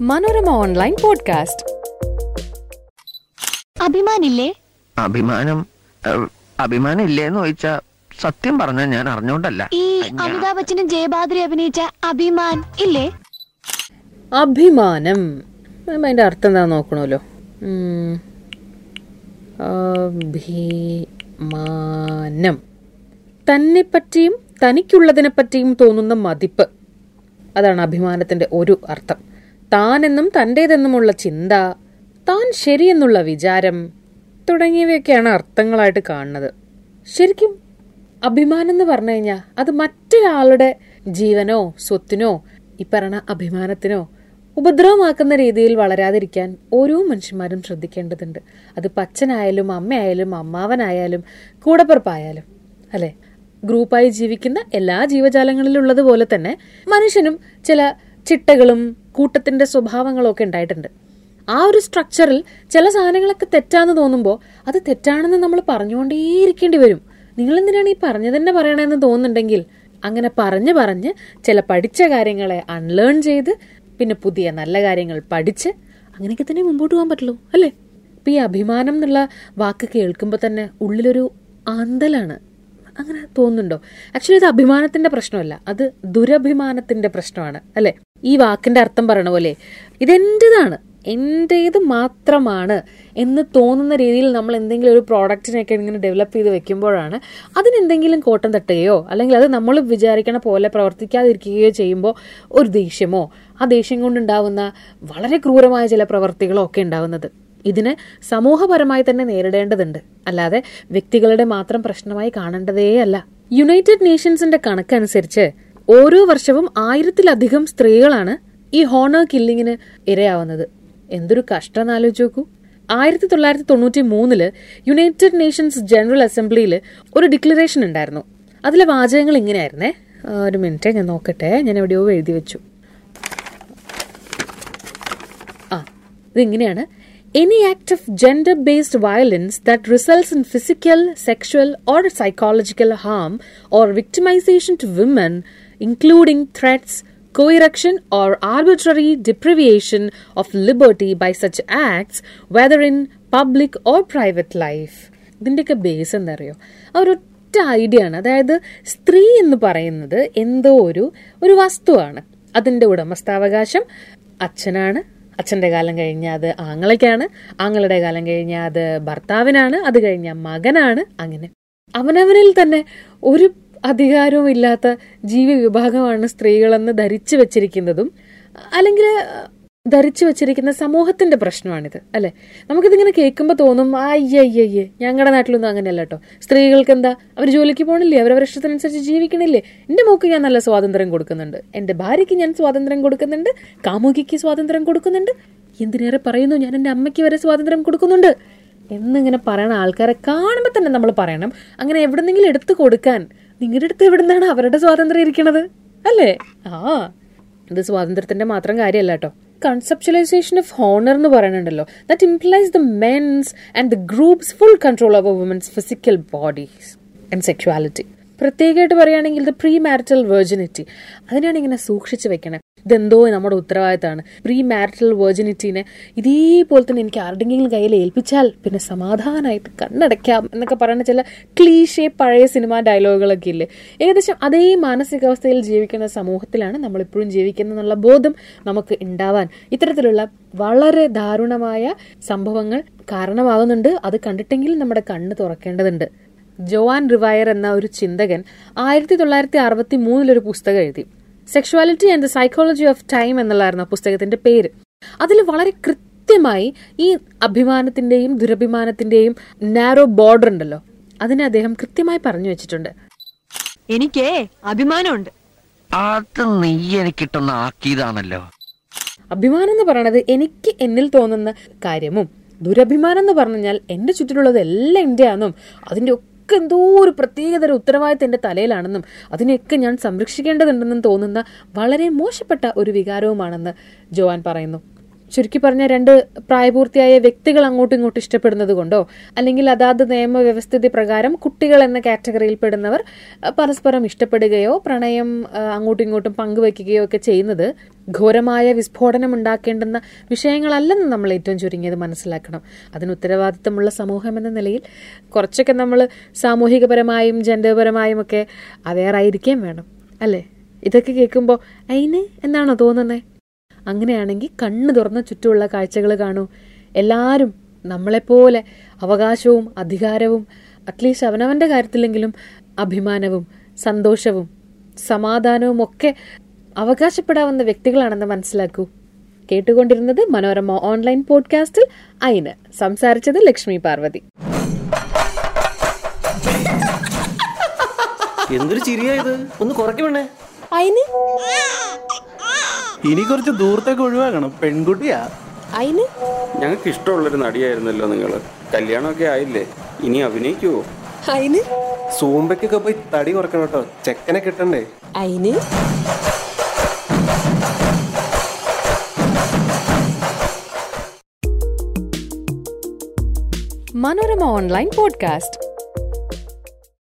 Manorama online podcast. അഭിമാനില്ലേ? അഭിമാനം അഭിമാനം ഇല്ലേന്ന് ചോദിച്ചാ സത്യം പറഞ്ഞ ഞാൻ അറിഞ്ഞോണ്ടല്ല. ഈ അമിതാഭ് ബച്ചനും ജയബാദ്രി അഭിനയിച്ച അഭിമാൻ ഇല്ലേ? അഭിമാനം. അതിന്റെ അർത്ഥം എന്താ നോക്കണല്ലോ. അഭിമാനം. തന്നെ പറ്റിയും തനിക്കുള്ളതിനെ പറ്റിയും തോന്നുന്ന മതിപ്പ്. അതാണ് അഭിമാനത്തിന്റെ ഒരു അർത്ഥം. താനെന്നും തന്റേതെന്നുമുള്ള ചിന്ത താൻ ശരിയെന്നുള്ള വിചാരം തുടങ്ങിയവയൊക്കെയാണ് അർത്ഥങ്ങളായിട്ട് കാണുന്നത്. ശരിക്കും അഭിമാനം എന്ന് പറഞ്ഞു കഴിഞ്ഞാൽ അത് മറ്റൊരാളുടെ ജീവനോ സ്വത്തിനോ ഈ പറഞ്ഞ അഭിമാനത്തിനോ ഉപദ്രവമാക്കുന്ന രീതിയിൽ വളരാതിരിക്കാൻ ഓരോ മനുഷ്യന്മാരും ശ്രദ്ധിക്കേണ്ടതുണ്ട്. അത് പച്ചനായാലും അമ്മയായാലും അമ്മാവനായാലും കൂടപ്പുറപ്പായാലും അല്ലെ? ഗ്രൂപ്പായി ജീവിക്കുന്ന എല്ലാ ജീവജാലങ്ങളിലുള്ളതുപോലെ തന്നെ മനുഷ്യനും ചില ചിട്ടകളും കൂട്ടത്തിന്റെ സ്വഭാവങ്ങളും ഒക്കെ ഉണ്ടായിട്ടുണ്ട്. ആ ഒരു സ്ട്രക്ചറിൽ ചില സാധനങ്ങളൊക്കെ തെറ്റാന്ന് തോന്നുമ്പോൾ അത് തെറ്റാണെന്ന് നമ്മൾ പറഞ്ഞുകൊണ്ടേയിരിക്കേണ്ടി വരും. നിങ്ങൾ എന്തിനാണ് ഈ പറഞ്ഞു തന്നെ പറയണമെന്ന് തോന്നുന്നുണ്ടെങ്കിൽ അങ്ങനെ പറഞ്ഞ് പറഞ്ഞ് ചില പഠിച്ച കാര്യങ്ങളെ അൺലേൺ ചെയ്ത് പിന്നെ പുതിയ നല്ല കാര്യങ്ങൾ പഠിച്ച് അങ്ങനെയൊക്കെ തന്നെ മുമ്പോട്ട് പോകാൻ പറ്റുള്ളൂ അല്ലേ? ഇപ്പം ഈ അഭിമാനം എന്നുള്ള വാക്ക് കേൾക്കുമ്പോൾ തന്നെ ഉള്ളിലൊരു ആന്തലാണ്. അങ്ങനെ തോന്നുന്നുണ്ടോ? ആക്ച്വലി ഇത് അഭിമാനത്തിന്റെ പ്രശ്നമല്ല. അത് ദുരഭിമാനത്തിന്റെ പ്രശ്നമാണ് അല്ലെ? ഈ വാക്കിന്റെ അർത്ഥം പറയണ പോലെ ഇതെന്റേതാണ്? എന്റേത് മാത്രമാണ് എന്ന് തോന്നുന്ന രീതിയിൽ നമ്മൾ എന്തെങ്കിലും ഒരു പ്രോഡക്റ്റിനെയൊക്കെ ഇങ്ങനെ ഡെവലപ്പ് ചെയ്ത് വെക്കുമ്പോഴാണ് അതിനെന്തെങ്കിലും കോട്ടം തട്ടുകയോ അല്ലെങ്കിൽ അത് നമ്മൾ വിചാരിക്കണ പോലെ പ്രവർത്തിക്കാതിരിക്കുകയോ ചെയ്യുമ്പോൾ ഒരു ദേഷ്യമോ ആ ദേഷ്യം കൊണ്ടുണ്ടാവുന്ന വളരെ ക്രൂരമായ ചില പ്രവർത്തികളോ ഒക്കെ ഉണ്ടാവുന്നത്. ഇതിന് സമൂഹപരമായി തന്നെ നേരിടേണ്ടതുണ്ട്. അല്ലാതെ വ്യക്തികളുടെ മാത്രം പ്രശ്നമായി കാണേണ്ടതേ അല്ല യുണൈറ്റഡ് നേഷൻസിന്റെ കണക്കനുസരിച്ച് ഓരോ വർഷവും ആയിരത്തിലധികം സ്ത്രീകളാണ് ഈ ഹോണർ കില്ലിങ്ങിന് ഇരയാവുന്നത്. എന്തൊരു കഷ്ടം ആലോചിച്ച് നോക്കൂ. ആയിരത്തി തൊള്ളായിരത്തി തൊണ്ണൂറ്റി മൂന്നിൽ യുണൈറ്റഡ് നേഷൻസ് ജനറൽ അസംബ്ലിയിൽ ഒരു ഡിക്ലറേഷൻ ഉണ്ടായിരുന്നു. അതിലെ വാചകങ്ങൾ ഇങ്ങനെയായിരുന്നേ. ഒരു മിനിറ്റ് ഞാൻ നോക്കട്ടെ. ഞാൻ എവിടെയോ എഴുതി വെച്ചു. ആ ഇതിങ്ങനെയാണ്. Any act of gender based violence that results in physical sexual or psychological harm or victimisation to women including threats, coercion or arbitrary deprivation of liberty by such acts, whether in public or private life. ഇതിന്റെയൊക്കെ base എന്താ അറിയോ ആ ഒരു idea ആണ്. അതായത് സ്ത്രീ എന്ന് പറയുന്നത് എന്തോ ഒരു ഒരു വസ്തുവാണ്. അതിന്റെ ഉടമസ്ഥാവകാശം അച്ഛനാണ്. അച്ഛന്റെ കാലം കഴിഞ്ഞാൽ അത് ആങ്ങളയ്ക്കാണ്. ആങ്ങളുടെ കാലം കഴിഞ്ഞാൽ അത് ഭർത്താവിനാണ്. അത് കഴിഞ്ഞാൽ മകനാണ്. അങ്ങനെ. അവനവനിൽ തന്നെ ഒരു അധികാരവും ഇല്ലാത്ത ജീവി വിഭാഗമാണ് സ്ത്രീകളെന്ന് ധരിച്ചു വെച്ചിരിക്കുന്നതും അല്ലെങ്കിൽ ധരിച്ചു വെച്ചിരിക്കുന്ന സമൂഹത്തിന്റെ പ്രശ്നമാണിത് അല്ലെ? നമുക്കിതിങ്ങനെ കേൾക്കുമ്പോൾ തോന്നും അയ്യയ്യയ്യേ ഞങ്ങളുടെ നാട്ടിലൊന്നും അങ്ങനെയല്ല കേട്ടോ സ്ത്രീകൾക്ക് എന്താ അവർ ജോലിക്ക് പോകണില്ലേ അവരവരുടെ ഇഷ്ടത്തിനനുസരിച്ച് ജീവിക്കണില്ലേ? എന്റെ മോക്ക് ഞാൻ നല്ല സ്വാതന്ത്ര്യം കൊടുക്കുന്നുണ്ട്. എന്റെ ഭാര്യയ്ക്ക് ഞാൻ സ്വാതന്ത്ര്യം കൊടുക്കുന്നുണ്ട്. കാമുകിക്ക് സ്വാതന്ത്ര്യം കൊടുക്കുന്നുണ്ട്. എന്തിനേറെ പറയുന്നു ഞാൻ എന്റെ അമ്മയ്ക്ക് വരെ സ്വാതന്ത്ര്യം കൊടുക്കുന്നുണ്ട്. എന്നിങ്ങനെ പറയണ ആൾക്കാരെ കാണുമ്പോൾ തന്നെ നമ്മൾ പറയണം. അങ്ങനെ എവിടെന്നെങ്കിലും എടുത്തു കൊടുക്കാൻ നിങ്ങളുടെ അടുത്ത് എവിടുന്നാണ് അവരുടെ സ്വാതന്ത്ര്യം ഇരിക്കണത്? അല്ലേ? ആ ഇത് സ്വാതന്ത്ര്യത്തിന്റെ മാത്രം കാര്യമല്ല കേട്ടോ. കൺസെപ്ച്വലൈസേഷൻ ഓഫ് ഹോണർ എന്ന് പറയുന്നുണ്ടല്ലോ. That implies the men's and the groups full control over women's physical bodies and sexuality പ്രത്യേകമായിട്ട് പറയുകയാണെങ്കിൽ ദ പ്രീ മാരിറ്റൽ വെർജിനിറ്റി അതിനാണ് ഇങ്ങനെ സൂക്ഷിച്ചു വെക്കണേ. ഇതെന്തോ നമ്മുടെ ഉത്തരവാദിത്തമാണ്. പ്രീ മാരിറ്റൽ വെർജിനിറ്റീനെ ഇതേപോലെ തന്നെ എനിക്ക് ആരുടെങ്കിലും കയ്യിൽ ഏൽപ്പിച്ചാൽ പിന്നെ സമാധാനമായിട്ട് കണ്ണടയ്ക്കാം എന്നൊക്കെ പറയുന്ന ചില ക്ലീഷേ പഴയ സിനിമാ ഡയലോഗുകളൊക്കെ ഇല്ലേ? ഏകദേശം അതേ മാനസികാവസ്ഥയിൽ ജീവിക്കുന്ന സമൂഹത്തിലാണ് നമ്മൾ ഇപ്പോഴും ജീവിക്കുന്നത് എന്നുള്ള ബോധം നമുക്ക് ഉണ്ടാവാൻ ഇത്തരത്തിലുള്ള വളരെ ദാരുണമായ സംഭവങ്ങൾ കാരണമാകുന്നുണ്ട്. അത് കണ്ടിട്ടെങ്കിലും നമ്മുടെ കണ്ണ് തുറക്കേണ്ടതുണ്ട്. ജോവാൻ റിവയർ എന്ന ഒരു ചിന്തകൻ ആയിരത്തി തൊള്ളായിരത്തി അറുപത്തി മൂന്നിലൊരു പുസ്തകം എഴുതി. Sexuality and the psychology of time എന്നുള്ളതായിരുന്നു ആ പുസ്തകത്തിന്റെ പേര്. അതിൽ വളരെ കൃത്യമായി ഈ അഭിമാനത്തിന്റെയും ദുരഭിമാനത്തിന്റെയും നാരോ ബോർഡർ ഉണ്ടല്ലോ. അതിനെ അദ്ദേഹം കൃത്യമായി പറഞ്ഞു വെച്ചിട്ടുണ്ട്. എനിക്ക് അഭിമാനമുണ്ട്. അത് നീ എനിക്കിട്ടൊന്ന് ആക്കിയതാണല്ലോ. അഭിമാനം എന്ന് പറയുന്നത് എനിക്ക് എന്നിൽ തോന്നുന്ന കാര്യമും ദുരഭിമാനം എന്ന് പറഞ്ഞാൽ എന്റെ ചുറ്റിലുള്ളത് എല്ലാം എന്റെ ആണെന്നും അതിന്റെ ഒക്കെ എന്തോ ഒരു പ്രത്യേകതര ഉത്തരവാദിത്തം എന്റെ തലയിലാണെന്നും അതിനെയൊക്കെ ഞാൻ സംരക്ഷിക്കേണ്ടതുണ്ടെന്നും തോന്നുന്ന വളരെ മോശപ്പെട്ട ഒരു വികാരവുമാണെന്ന് ജോവാൻ പറയുന്നു. ചുരുക്കി പറഞ്ഞ രണ്ട് പ്രായപൂർത്തിയായ വ്യക്തികൾ അങ്ങോട്ടും ഇങ്ങോട്ടും ഇഷ്ടപ്പെടുന്നത് കൊണ്ടോ അല്ലെങ്കിൽ അതാത് നിയമവ്യവസ്ഥിതി പ്രകാരം കുട്ടികൾ എന്ന കാറ്റഗറിയിൽ പെടുന്നവർ പരസ്പരം ഇഷ്ടപ്പെടുകയോ പ്രണയം അങ്ങോട്ടും ഇങ്ങോട്ടും പങ്കുവെക്കുകയോ ഒക്കെ ചെയ്യുന്നത് ഘോരമായ വിസ്ഫോടനം ഉണ്ടാക്കേണ്ടുന്ന വിഷയങ്ങളല്ലെന്ന് നമ്മൾ ഏറ്റവും ചുരുങ്ങിയത് മനസ്സിലാക്കണം. അതിന് ഉത്തരവാദിത്തമുള്ള സമൂഹം എന്ന നിലയിൽ കുറച്ചൊക്കെ നമ്മൾ സാമൂഹികപരമായും ജെൻഡർപരമായും ഒക്കെ അവെയറായിരിക്കുകയും വേണം അല്ലേ? ഇതൊക്കെ കേൾക്കുമ്പോൾ അയിന്? എന്നാണോ തോന്നുന്നത് അങ്ങനെയാണെങ്കിൽ കണ്ണ് തുറന്ന ചുറ്റുമുള്ള കാഴ്ചകൾ കാണൂ. എല്ലാവരും നമ്മളെപ്പോലെ അവകാശവും അധികാരവും അറ്റ്ലീസ്റ്റ് അവനവന്റെ കാര്യത്തിലെങ്കിലും അഭിമാനവും സന്തോഷവും സമാധാനവും ഒക്കെ അവകാശപ്പെടാവുന്ന വ്യക്തികളാണെന്ന് മനസ്സിലാക്കൂ. കേട്ടുകൊണ്ടിരുന്നത് മനോരമ ഓൺലൈൻ പോഡ്കാസ്റ്റിൽ അയിന്. സംസാരിച്ചത് ലക്ഷ്മി പാർവതി. എന്തൊരു ചിരിയായത് ഒന്ന് കുറയ്ക്കണേ അയിന്? ഇനി കുറച്ച് ദൂരത്തേക്ക് ഒഴിവാക്കണം. പെൺകുട്ടിയാ. അയിന്? ഞങ്ങൾക്ക് ഇഷ്ടമുള്ളൊരു നടിയായിരുന്നല്ലോ നിങ്ങൾ കല്യാണമൊക്കെ ആയില്ലേ? ഇനി അഭിനയിക്കുവോ അയിന്? സൂമ്പയ്ക്കൊക്കെ പോയി തടി കുറക്കണം കേട്ടോ. ചെക്കനെ കിട്ടണ്ടേ? അയിന്? Manorama online podcast.